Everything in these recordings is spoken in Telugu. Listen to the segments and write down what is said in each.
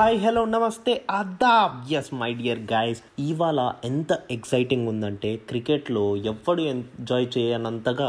Hi hello namaste adaab yes my dear guys ఇవాళ ఎంత ఎక్సైటింగ్ ఉందంటే క్రికెట్లో ఎవ్వడు ఎంజాయ్ చేయనంతగా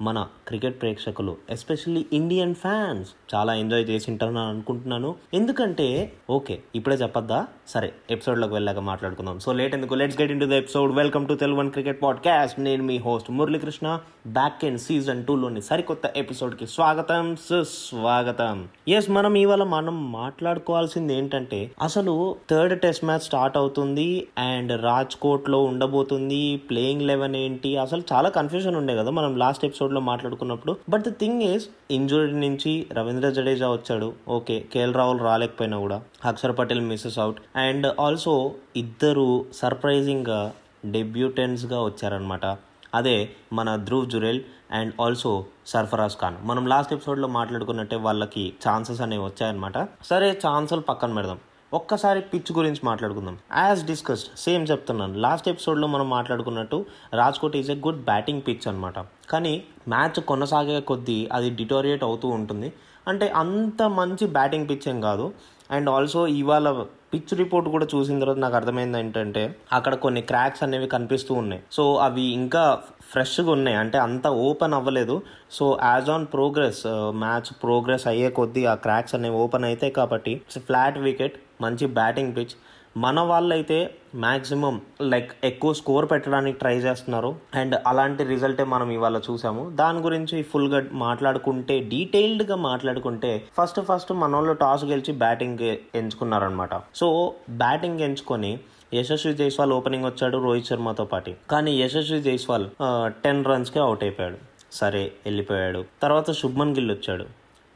మన క్రికెట్ ప్రేక్షకులు ఎస్పెషల్లీ ఇండియన్ ఫ్యాన్స్ చాలా ఎంజాయ్ చేసి ఉంటారని అనుకుంటున్నాను. ఎందుకంటే ఓకే ఇప్పుడే చెప్పొద్దా? సరే ఎపిసోడ్లోకి వెళ్ళాక మాట్లాడుకుందాం. సో లేట్ ఎందుకు? Let's get into the episode welcome to Telugu one cricket podcast నేను మీ host Muralikrishna. Back in season టూలోని సరికొత్త ఎపిసోడ్కి స్వాగతం సుస్వాగతం ఎస్ మనం ఇవాళ మనం మాట్లాడుకోవాల్సింది ఏంటంటే అసలు థర్డ్ టెస్ట్ మ్యాచ్ స్టార్ట్ అవుతుంది అండ్ రాజ్కోట్లో ఉండబోతుంది. ప్లేయింగ్ లెవెన్ ఏంటి? అసలు చాలా కన్ఫ్యూజన్ ఉండే కదా మనం లాస్ట్ ఎపిసోడ్ ఎపిసోడ్లో మాట్లాడుకున్నప్పుడు but the thing is injury నుంచి రవీంద్ర జడేజా వచ్చాడు. ఓకే కేఎల్ రాహుల్ రాలేకపోయినా కూడా. Akshar Patel misses out and also ఇద్దరు సర్ప్రైజింగ్గా డెబ్యూటెంట్స్గా వచ్చారనమాట అదే మన ధ్రువ్ జురేల్ అండ్ ఆల్సో సర్ఫరాజ్ ఖాన్. మనం లాస్ట్ ఎపిసోడ్లో మాట్లాడుకున్నట్టే వాళ్ళకి ఛాన్సెస్ అనేవి వచ్చాయన్నమాట. సరే ఛాన్సులు పక్కన పెడదాం. ఒక్కసారి పిచ్ గురించి మాట్లాడుకుందాం. యాజ్ డిస్కస్డ్ సేమ్ చెప్తున్నాను. లాస్ట్ ఎపిసోడ్లో మనం మాట్లాడుకున్నట్టు Rajkot is a good batting pitch అనమాట కానీ మ్యాచ్ కొనసాగే కొద్దీ అది డిటోరియేట్ అవుతూ ఉంటుంది. అంటే అంత మంచి బ్యాటింగ్ పిచ్ ఏం కాదు. అండ్ ఆల్సో ఇవాళ పిచ్ రిపోర్ట్ కూడా చూసిన తర్వాత నాకు అర్థమైంది ఏంటంటే అక్కడ కొన్ని క్రాక్స్ అనేవి కనిపిస్తూ ఉన్నాయి. సో అవి ఇంకా ఫ్రెష్గా ఉన్నాయి. అంటే అంత ఓపెన్ అవ్వలేదు. So as on progress match progress అయ్యే కొద్దీ ఆ క్రాక్స్ అనేవి ఓపెన్ అవుతాయి కాబట్టి ఫ్లాట్ వికెట్ మంచి బ్యాటింగ్ పిచ్ మన వాళ్ళైతే మ్యాక్సిమం లైక్ ఎక్కువ స్కోర్ పెట్టడానికి ట్రై చేస్తున్నారు. అండ్ అలాంటి రిజల్టే మనం ఇవాళ చూసాము. దాని గురించి ఫుల్గా మాట్లాడుకుంటే డీటెయిల్డ్గా మాట్లాడుకుంటే ఫస్ట్ ఫస్ట్ మన వాళ్ళు టాస్ గెలిచి బ్యాటింగ్ ఎంచుకున్నారనమాట సో బ్యాటింగ్ ఎంచుకొని యశస్వి జైస్వాల్ ఓపెనింగ్ వచ్చాడు రోహిత్ శర్మతో పాటు. కానీ యశస్వి జైస్వాల్ టెన్ రన్స్కి అవుట్ అయిపోయాడు. సరే వెళ్ళిపోయాడు. తర్వాత శుభ్మన్ గిల్ వచ్చాడు.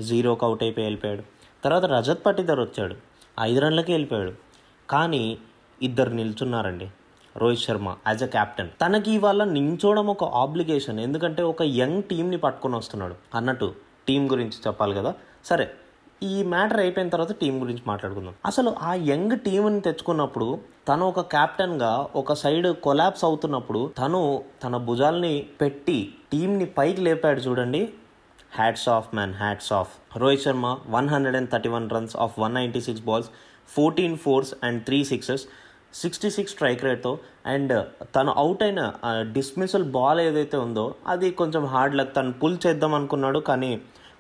జీరోకి అవుట్ అయిపోయి వెళ్ళిపోయాడు. తర్వాత రజత్ పట్టిదర్ వచ్చాడు. ఐదు రన్లకి వెళ్ళిపోయాడు. కానీ ఇద్దరు నిల్చున్నారండి. Rohit Sharma as a captain తనకి ఇవాళ నించోవడం ఒక ఆబ్లిగేషన్ ఎందుకంటే ఒక యంగ్ టీంని పట్టుకొని వస్తున్నాడు. అన్నట్టు టీం గురించి చెప్పాలి కదా. సరే ఈ మ్యాటర్ అయిపోయిన తర్వాత టీం గురించి మాట్లాడుకుందాం. అసలు ఆ యంగ్ టీంని తెచ్చుకున్నప్పుడు తను ఒక కెప్టెన్గా ఒక సైడ్ కొలాప్స్ అవుతున్నప్పుడు తను తన భుజాల్ని పెట్టి టీంని పైకి లేపాడు చూడండి. Hats off man hats off Rohit Sharma one hundred and thirty one runs of one ninety six balls fourteen fours and three sixes sixty six strike రేట్తో. And uh, తను అవుట్ అయిన uh, డిస్మిసల్ బాల్ ఏదైతే ఉందో అది కొంచెం హార్డ్ లక్ తను పుల్ చేద్దాం అనుకున్నాడు కానీ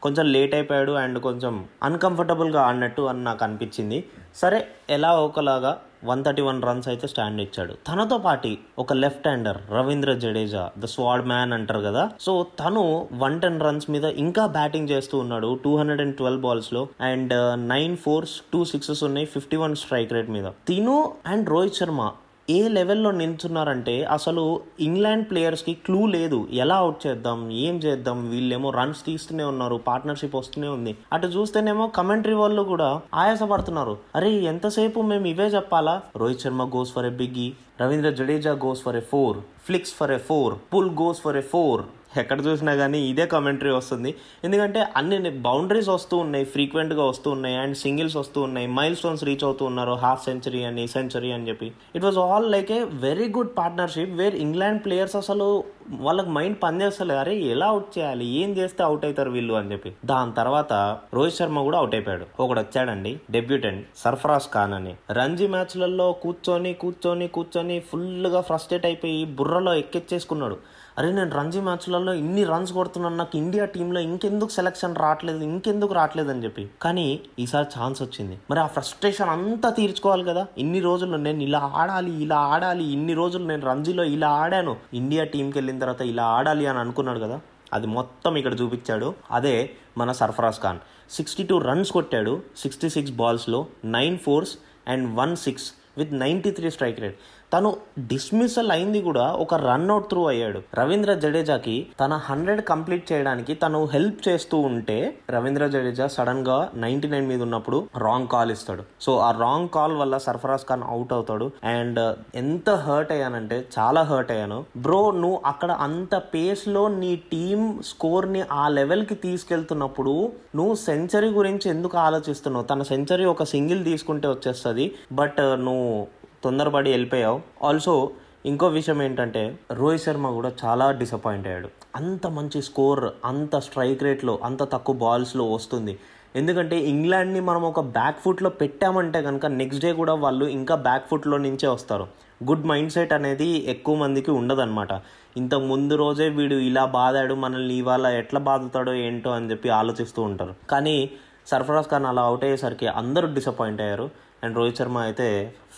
కొంచెం లేట్ అయిపోయాడు అండ్ కొంచెం అన్కంఫర్టబుల్గా ఆడినట్టు అని నాకు అనిపించింది. సరే ఎలా ఒకలాగా వన్ థర్టీ వన్ రన్స్ అయితే స్టాండ్ ఇచ్చాడు. తనతో పాటి ఒక left hander Ravindra Jadeja the sword man అంటారు కదా. సో తను వన్ టెన్ రన్స్ మీద ఇంకా బ్యాటింగ్ చేస్తూ ఉన్నాడు. Two hundred and twelve బాల్స్లో and nine fours two sixes ఉన్నాయి ఫిఫ్టీ వన్ స్ట్రైక్ రేట్ మీద. తిను అండ్ రోహిత్ శర్మ ఏ లెవెల్లో నిల్చున్నారంటే అసలు ఇంగ్లాండ్ ప్లేయర్స్కి క్లూ లేదు. ఎలా అవుట్ చేద్దాం? ఏం చేద్దాం? వీళ్ళేమో రన్స్ తీస్తూనే ఉన్నారు పార్ట్నర్షిప్ వస్తూనే ఉంది. అటు చూస్తేనేమో కమెంటరీ వాళ్ళు కూడా ఆయాసపడుతున్నారు. అరే ఎంతసేపు మేము ఇవే చెప్పాలా? Rohit Sharma goes for a biggie Ravindra Jadeja goes for a four flicks for a four pull goes for a four ఎక్కడ చూసినా కానీ ఇదే కమెంటరీ వస్తుంది. ఎందుకంటే అన్ని బౌండరీస్ వస్తూ ఉన్నాయి ఫ్రీక్వెంట్గా వస్తూ ఉన్నాయి అండ్ సింగిల్స్ వస్తూ ఉన్నాయి మైల్ స్టోన్స్ రీచ్ అవుతూ ఉన్నారు హాఫ్ సెంచరీ అని సెంచరీ అని చెప్పి. It was all like a very good partnership where England players అసలు వాళ్ళకి మైండ్ పనిచేస్తలేదు అరే ఎలా అవుట్ చేయాలి? ఏం చేస్తే అవుట్ అవుతారు వీళ్ళు అని చెప్పి. దాని తర్వాత రోహిత్ శర్మ కూడా అవుట్ అయిపోయాడు. ఒకడు వచ్చాడండి డెబ్యూటెంట్ సర్ఫరాజ్ ఖాన్ అని. రంజీ మ్యాచ్లలో కూర్చొని కూర్చొని కూర్చొని ఫుల్గా ఫ్రస్ట్రేట్ అయిపోయి బుర్రలో ఎక్కెచ్చేసుకున్నాడు. అరే నేను రంజీ మ్యాచ్లలో ఇన్ని రన్స్ కొడుతున్నాను. నాకు ఇండియా టీంలో ఇంకెందుకు సెలక్షన్ రావట్లేదు ఇంకెందుకు రావట్లేదు అని చెప్పి. కానీ ఈసారి ఛాన్స్ వచ్చింది. మరి ఆ ఫ్రస్ట్రేషన్ అంతా తీర్చుకోవాలి కదా. ఇన్ని రోజులు నేను ఇలా ఆడాలి ఇలా ఆడాలి ఇన్ని రోజులు నేను రంజీలో ఇలా ఆడాను. ఇండియా టీంకి వెళ్ళిన తర్వాత ఇలా ఆడాలి అని అనుకున్నాడు కదా అది మొత్తం ఇక్కడ చూపించాడు. అదే మన Sarfaraz Khan. Sixty two runs కొట్టాడు sixty six బాల్స్లో nine fours and one six with ninety three strike rate. తను డిస్మిసల్ అయింది కూడా ఒక రన్ అవుట్ త్రూ అయ్యాడు. రవీంద్ర జడేజాకి తన హండ్రెడ్ కంప్లీట్ చేయడానికి తను హెల్ప్ చేస్తూ ఉంటే రవీంద్ర జడేజా సడన్గా నైన్టీ నైన్ మీద ఉన్నప్పుడు రాంగ్ కాల్ ఇస్తాడు. సో ఆ రాంగ్ కాల్ వల్ల సర్ఫరాజ్ ఖాన్ అవుట్ అవుతాడు. అండ్ ఎంత హర్ట్ అయ్యానంటే చాలా హర్ట్ అయ్యాను. బ్రో నువ్వు అక్కడ అంత పేస్లో నీ టీం స్కోర్ని ఆ లెవెల్కి తీసుకెళ్తున్నప్పుడు నువ్వు సెంచరీ గురించి ఎందుకు ఆలోచిస్తున్నావు? తన సెంచరీ ఒక సింగిల్ తీసుకుంటే వచ్చేస్తుంది. బట్ నువ్వు తొందరపడి వెళ్ళిపోయావు. ఆల్సో ఇంకో విషయం ఏంటంటే రోహిత్ శర్మ కూడా చాలా డిసప్పాయింట్ అయ్యాడు. అంత మంచి స్కోర్ అంత స్ట్రైక్ రేట్లో అంత తక్కువ బాల్స్లో వస్తుంది. ఎందుకంటే ఇంగ్లాండ్ని మనం ఒక బ్యాక్ ఫుట్లో పెట్టామంటే కనుక నెక్స్ట్ డే కూడా వాళ్ళు ఇంకా బ్యాక్ ఫుట్లో నుంచే వస్తారు. గుడ్ మైండ్ సెట్ అనేది ఎక్కువ మందికి ఉండదన్నమాట. ఇంతకు ముందు రోజే వీడు ఇలా బాధాడు మనల్ని ఇవాళ ఎట్లా బాధతాడో ఏంటో అని చెప్పి ఆలోచిస్తూ ఉంటారు. కానీ సర్ఫరాజ్ ఖాన్ అలా అవుట్ అయ్యేసరికి అందరూ డిసప్పాయింట్ అయ్యారు. అండ్ రోహిత్ శర్మ అయితే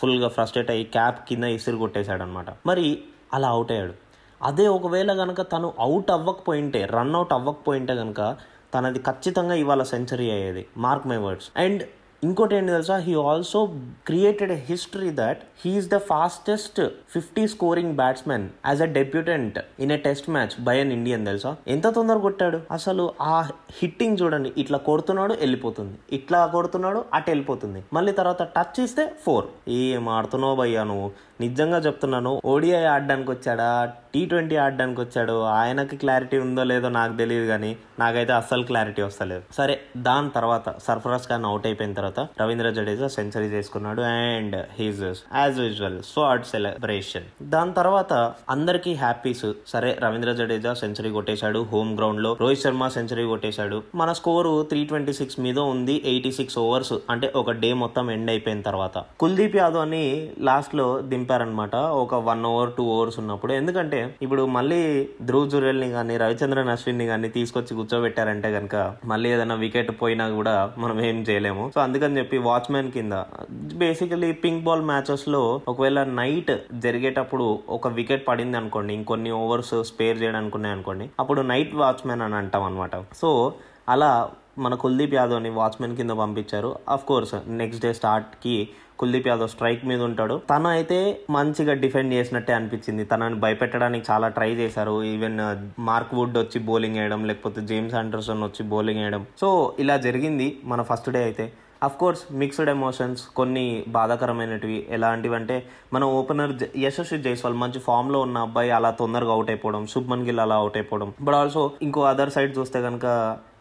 ఫుల్గా ఫ్రస్ట్రేట్ అయ్యి క్యాప్ కింద ఇసిరి కొట్టేశాడనమాట మరి అలా అవుట్ అయ్యాడు. అదే ఒకవేళ కనుక తను అవుట్ అవ్వకపోయింటే రన్ అవుట్ అవ్వకపోయింటే కనుక తనది ఖచ్చితంగా ఇవాళ సెంచరీ అయ్యేది మార్క్ మై వర్డ్స్ అండ్ ఇంకోటి ఏంటి తెలుసా he also created history that he is the fastest fifty scoring batsmen as a debutant in a test match by an Indian తెలుసా? ఎంత తొందర కొట్టాడు? అసలు ఆ హిట్టింగ్ చూడండి ఇట్లా కొడుతున్నాడు వెళ్ళిపోతుంది. ఇట్లా కొడుతున్నాడు అటు వెళ్ళిపోతుంది. మళ్ళీ తర్వాత టచ్ ఇస్తే ఫోర్ ఏం ఆడుతున్నావు భయ్యా నువ్వు? నిజంగా చెప్తున్నాను ఓడిఐ ఆడడానికి వచ్చాడా టీ ట్వంటీ ఆడడానికి వచ్చాడు. ఆయనకి క్లారిటీ ఉందో లేదో నాకు తెలియదు కానీ నాకైతే అస్సలు క్లారిటీ వస్తలేదు. సరే దాని తర్వాత సర్ఫరాజ్ ఖాన్ అవుట్ అయిపోయిన తర్వాత రవీంద్ర జడేజా సెంచరీ చేసుకున్నాడు and he's as usual sword celebration దాని తర్వాత అందరికీ హ్యాపీస్ సరే రవీంద్ర జడేజా సెంచరీ కొట్టేశాడు. హోమ్ గ్రౌండ్లో రోహిత్ శర్మ సెంచరీ కొట్టేశాడు. మన స్కోరు త్రీ ట్వంటీ సిక్స్ మీద ఉంది. ఎయిటీ సిక్స్ ఓవర్స్ అంటే ఒక డే మొత్తం ఎండ్ అయిపోయిన తర్వాత. కుల్దీప్ యాదవ్ అని లాస్ట్లో దింపారనమాట ఒక వన్ ఓవర్ టూ ఓవర్స్ ఉన్నప్పుడు. ఎందుకంటే ఇప్పుడు మళ్ళీ ధ్రువ్ జురెల్ని కానీ రవిచంద్రన్ అశ్విన్ని కానీ తీసుకొచ్చి కూర్చోబెట్టారంటే కనుక మళ్ళీ ఏదైనా వికెట్ పోయినా కూడా మనం ఏం చేయలేము. సో అందుకని చెప్పి వాచ్మెన్ కింద బేసికలీ పింక్ బాల్ మ్యాచెస్లో ఒకవేళ నైట్ జరిగేటప్పుడు ఒక వికెట్ పడింది అనుకోండి ఇంకొన్ని ఓవర్స్ స్పేర్ చేయడానికి ఉన్నాయి అనుకోండి అప్పుడు నైట్ వాచ్మెన్ అని అంటాం అనమాట సో అలా మన కుల్దీప్ యాదవ్ని వాచ్మెన్ కింద పంపించారు. అఫ్ కోర్స్ నెక్స్ట్ డే స్టార్ట్కి కుల్దీప్ యాదవ్ స్ట్రైక్ మీద ఉంటాడు. తను అయితే మంచిగా డిఫెండ్ చేసినట్టే అనిపించింది. తనని భయపెట్టడానికి చాలా ట్రై చేశారు. ఈవెన్ మార్క్ వుడ్ వచ్చి బౌలింగ్ వేయడం లేకపోతే జేమ్స్ ఆండర్సన్ వచ్చి బౌలింగ్ వేయడం. సో ఇలా జరిగింది మన ఫస్ట్ డే అయితే. కోర్స్ మిక్స్డ్ ఎమోషన్స్ కొన్ని బాధాకరమైనటివి. ఎలాంటివి అంటే మన ఓపెనర్ యశస్వి జైస్వాల్ మంచి ఫామ్లో ఉన్న అబ్బాయి అలా తొందరగా అవుట్ అయిపోవడం శుభ్మన్ గిల్ అలా అవుట్ అయిపోవడం. బట్ ఆల్సో ఇంకో అదర్ సైడ్ చూస్తే కనుక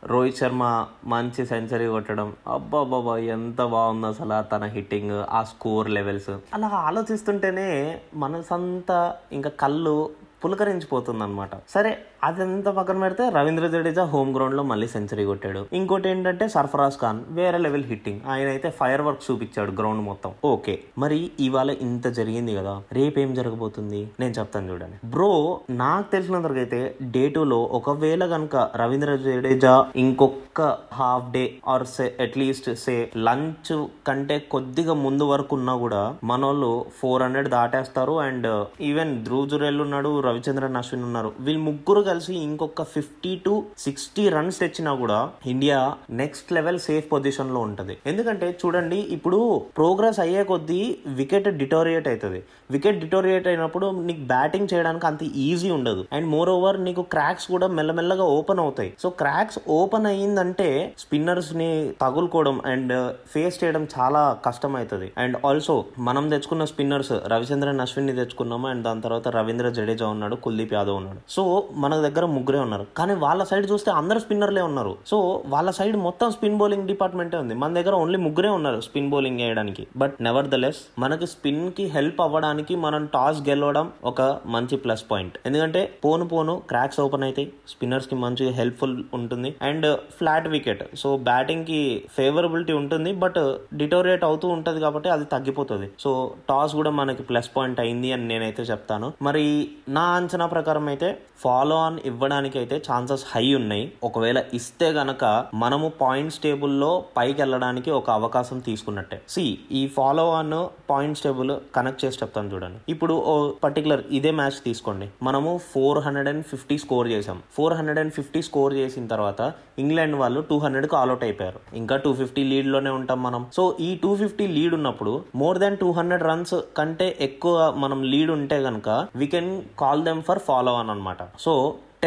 రోహిత్ శర్మ మంచి సెంచరీ కొట్టడం. అబ్బా బాబా ఎంత బాగుంది అసలు తన హిట్టింగ్ ఆ స్కోర్ లెవెల్స్ అలా ఆలోచిస్తుంటేనే మనసంతా ఇంకా కళ్ళు పులకరించిపోతుంది అనమాట సరే అదంతా పక్కన పెడితే రవీంద్ర జడేజా హోమ్ గ్రౌండ్లో మళ్ళీ సెంచరీ కొట్టాడు. ఇంకోటి ఏంటంటే సర్ఫరాజ్ ఖాన్ వేరే లెవెల్ హిట్టింగ్ ఆయన అయితే ఫైర్ వర్క్ చూపించాడు గ్రౌండ్ మొత్తం. ఓకే మరి ఇవాళ ఇంత జరిగింది కదా. రేపేం జరగబోతుంది? నేను చెప్తాను చూడండి. బ్రో నాకు తెలిసినంతవరకు అయితే డే టూ లో ఒకవేళ కనుక రవీంద్ర జడేజా ఇంకొక half day or say at least say lunch కంటే కొద్దిగా ముందు వరకు ఉన్నా కూడా మనోళ్ళు ఫోర్ హండ్రెడ్ దాటేస్తారు. అండ్ ఈవెన్ ధ్రువ్ జురేల్ ఉన్నాడు రవిచంద్రన్ అశ్విన్ ఉన్నారు. వీళ్ళు ముగ్గురు కలిసి ఇంకొక ఫిఫ్టీ టు సిక్స్టీ రన్స్ తెచ్చినా కూడా ఇండియా నెక్స్ట్ లెవెల్ సేఫ్ పొజిషన్లో ఉంటుంది. ఎందుకంటే చూడండి ఇప్పుడు ప్రోగ్రెస్ అయ్యే కొద్దీ వికెట్ డిటోరియేట్ అవుతుంది వికెట్ డిటోరియేట్ అయినప్పుడు నీకు బ్యాటింగ్ చేయడానికి అంత ఈజీ ఉండదు. అండ్ మోర్ ఓవర్ నీకు క్రాక్స్ కూడా మెల్లమెల్లగా ఓపెన్ అవుతాయి. సో క్రాక్స్ ఓపెన్ అయ్యిందంటే స్పిన్నర్స్ని తగులుకోవడం అండ్ ఫేస్ uh, చేయడం చాలా కష్టం అవుతుంది అండ్ ఆల్సో మనం తెచ్చుకున్న స్పిన్నర్స్ రవిచంద్రన్ అశ్విన్ని తెచ్చుకున్నాము. అండ్ దాని తర్వాత రవీంద్ర జడేజా ఉన్నాడు కుల్దీప్ యాదవ్ ఉన్నాడు. సో మన దగ్గర ముగ్గురే ఉన్నారు. కానీ వాళ్ళ సైడ్ చూస్తే అందరు స్పిన్నర్లే ఉన్నారు. సో వాళ్ళ సైడ్ మొత్తం స్పిన్ బౌలింగ్ డిపార్ట్మెంటే ఉంది. మన దగ్గర ఓన్లీ ముగ్గురే ఉన్నారు స్పిన్ బౌలింగ్ వేయడానికి బట్ నెవర్ ద లెస్ మనకి స్పిన్కి హెల్ప్ అవ్వడానికి మనం టాస్ గెలవడం ఒక మంచి ప్లస్ పాయింట్ ఎందుకంటే పోను పోను క్రాక్స్ ఓపెన్ అవుతాయి స్పిన్నర్స్కి మంచి హెల్ప్ఫుల్ ఉంటుంది. అండ్ ఫ్లాట్ వికెట్ సో బ్యాటింగ్కి ఫేవరబిలిటీ ఉంటుంది. బట్ డిటోరియేట్ అవుతూ ఉంటుంది కాబట్టి అది తగ్గిపోతుంది. సో టాస్ కూడా మనకి ప్లస్ పాయింట్ అయింది అని నేనైతే చెప్తాను. మరి నా అంచనా ప్రకారం అయితే ఫాలో ఆన్ ఇవ్వడానికి అయితే ఛాన్సెస్ హై ఉన్నాయి. ఒకవేళ ఇస్తే గనక మనము పాయింట్స్ టేబుల్లో పైకి వెళ్ళడానికి ఒక అవకాశం తీసుకున్నట్టే. సి ఈ follow on points table connect చేసి చెప్తాను చూడండి. ఇప్పుడు ఓ పర్టికులర్ ఇదే మ్యాచ్ తీసుకోండి. మనము four hundred and fifty score చేసాం four hundred and fifty score చేసిన తర్వాత ఇంగ్లాండ్ వాళ్ళు టూ హండ్రెడ్కు ఆల్అౌట్ అయిపోయారు. ఇంకా టూ ఫిఫ్టీ లీడ్లోనే ఉంటాం మనం. సో ఈ టూ ఫిఫ్టీ లీడ్ ఉన్నప్పుడు more than two hundred runs కంటే ఎక్కువ మనం లీడ్ ఉంటే కనుక we can call them for follow on అనమాట సో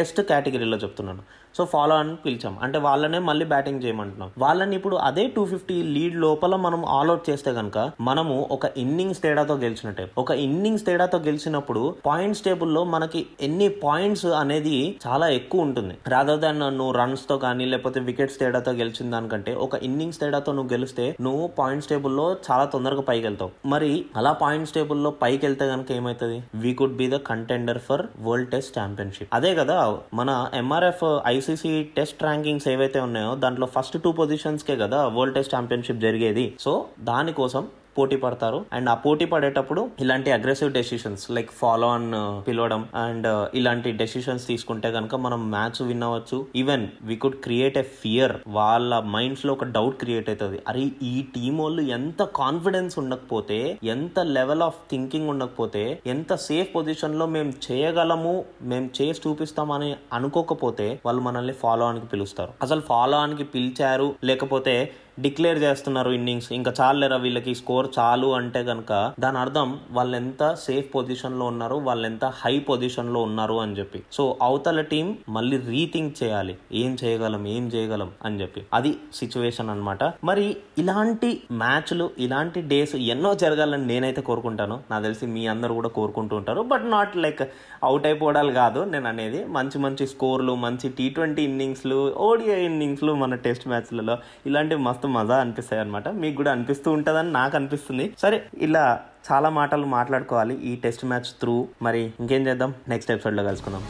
టెస్ట్ కేటగిరీలో చెప్తున్నాను. సో ఫాలో అని పిలిచాం. అంటే వాళ్ళనే మళ్ళీ బ్యాటింగ్ చేయమంటున్నాం. వాళ్ళని ఇప్పుడు అదే టూ ఫిఫ్టీ లీడ్ లోపల మనం ఆల్అౌట్ చేస్తే కనుక మనము ఒక ఇన్నింగ్స్ తేడాతో గెలిచినట్టే. ఒక ఇన్నింగ్స్ తేడాతో గెలిచినప్పుడు పాయింట్స్ టేబుల్లో మనకి ఎన్ని పాయింట్స్ అనేది చాలా ఎక్కువ ఉంటుంది. రాదర్ దాన్ నువ్వు రన్స్తో కానీ లేకపోతే వికెట్స్ తేడాతో గెలిచిన దానికంటే ఒక ఇన్నింగ్స్ తేడాతో నువ్వు గెలిస్తే నువ్వు పాయింట్స్ టేబుల్లో చాలా తొందరగా పైకి వెళ్తావు. మరి అలా పాయింట్స్ టేబుల్లో పైకి వెళ్తే కనుక ఏమవుతుంది we could be the contender for world test championship అదే కదా మన MRF I ICC test rankings ఏవైతే ఉన్నాయో దాంట్లో ఫస్ట్ టూ పొజిషన్స్కే కదా వరల్డ్ టెస్ట్ ఛాంపియన్షిప్ జరిగేది. సో దానికోసం పోటీ పడతారు. అండ్ ఆ పోటీ పడేటప్పుడు ఇలాంటి aggressive decisions like follow on పిలవడం అండ్ uh, ఇలాంటి డెసిషన్స్ తీసుకుంటే కనుక మనం మ్యాచ్ విన్ అవ్వచ్చు. Even we could create a fear వాళ్ళ మైండ్స్లో ఒక డౌట్ క్రియేట్ అవుతుంది. అరే ఈ టీం వాళ్ళు ఎంత కాన్ఫిడెన్స్ ఉండకపోతే ఎంత లెవెల్ ఆఫ్ థింకింగ్ ఉండకపోతే ఎంత సేఫ్ పొజిషన్లో మేము చేయగలము మేము చేసి చూపిస్తామని అనుకోకపోతే వాళ్ళు మనల్ని ఫాలో ఆన్కి పిలుస్తారు. అసలు ఫాలో ఆన్కి పిలిచారు లేకపోతే డిక్లేర్ చేస్తున్నారు ఇన్నింగ్స్. ఇంకా చాలేరా వీళ్ళకి స్కోర్ చాలు అంటే కనుక దాని అర్థం వాళ్ళు ఎంత సేఫ్ పొజిషన్లో ఉన్నారు వాళ్ళు ఎంత హై పొజిషన్లో ఉన్నారు అని చెప్పి. సో అవతల టీం మళ్ళీ రీథింక్ చేయాలి. ఏం చేయగలం ఏం చేయగలం అని చెప్పి. అది సిచ్యువేషన్ అన్నమాట. మరి ఇలాంటి మ్యాచ్లు ఇలాంటి డేస్ ఎన్నో జరగాలని నేనైతే కోరుకుంటాను. నాకు తెలిసి మీ అందరూ కూడా కోరుకుంటూ ఉంటారు. బట్ నాట్ లైక్ అవుట్ అయిపోవడాలు కాదు. నేను అనేది మంచి మంచి స్కోర్లు మంచి టీ ట్వంటీ ఇన్నింగ్స్లు ఓడిఐ ఇన్నింగ్స్లు మన టెస్ట్ మ్యాచ్లలో ఇలాంటి మస్తు మజా అనిపిస్తాయి అనమాట మీకు కూడా అనిపిస్తూ ఉంటుందని నాకు అనిపిస్తుంది. సరే ఇలా చాలా మాటలు మాట్లాడుకోవాలి ఈ టెస్ట్ మ్యాచ్ త్రూ. మరి ఇంకేం చేద్దాం? నెక్స్ట్ ఎపిసోడ్లో కలుసుకుందాం.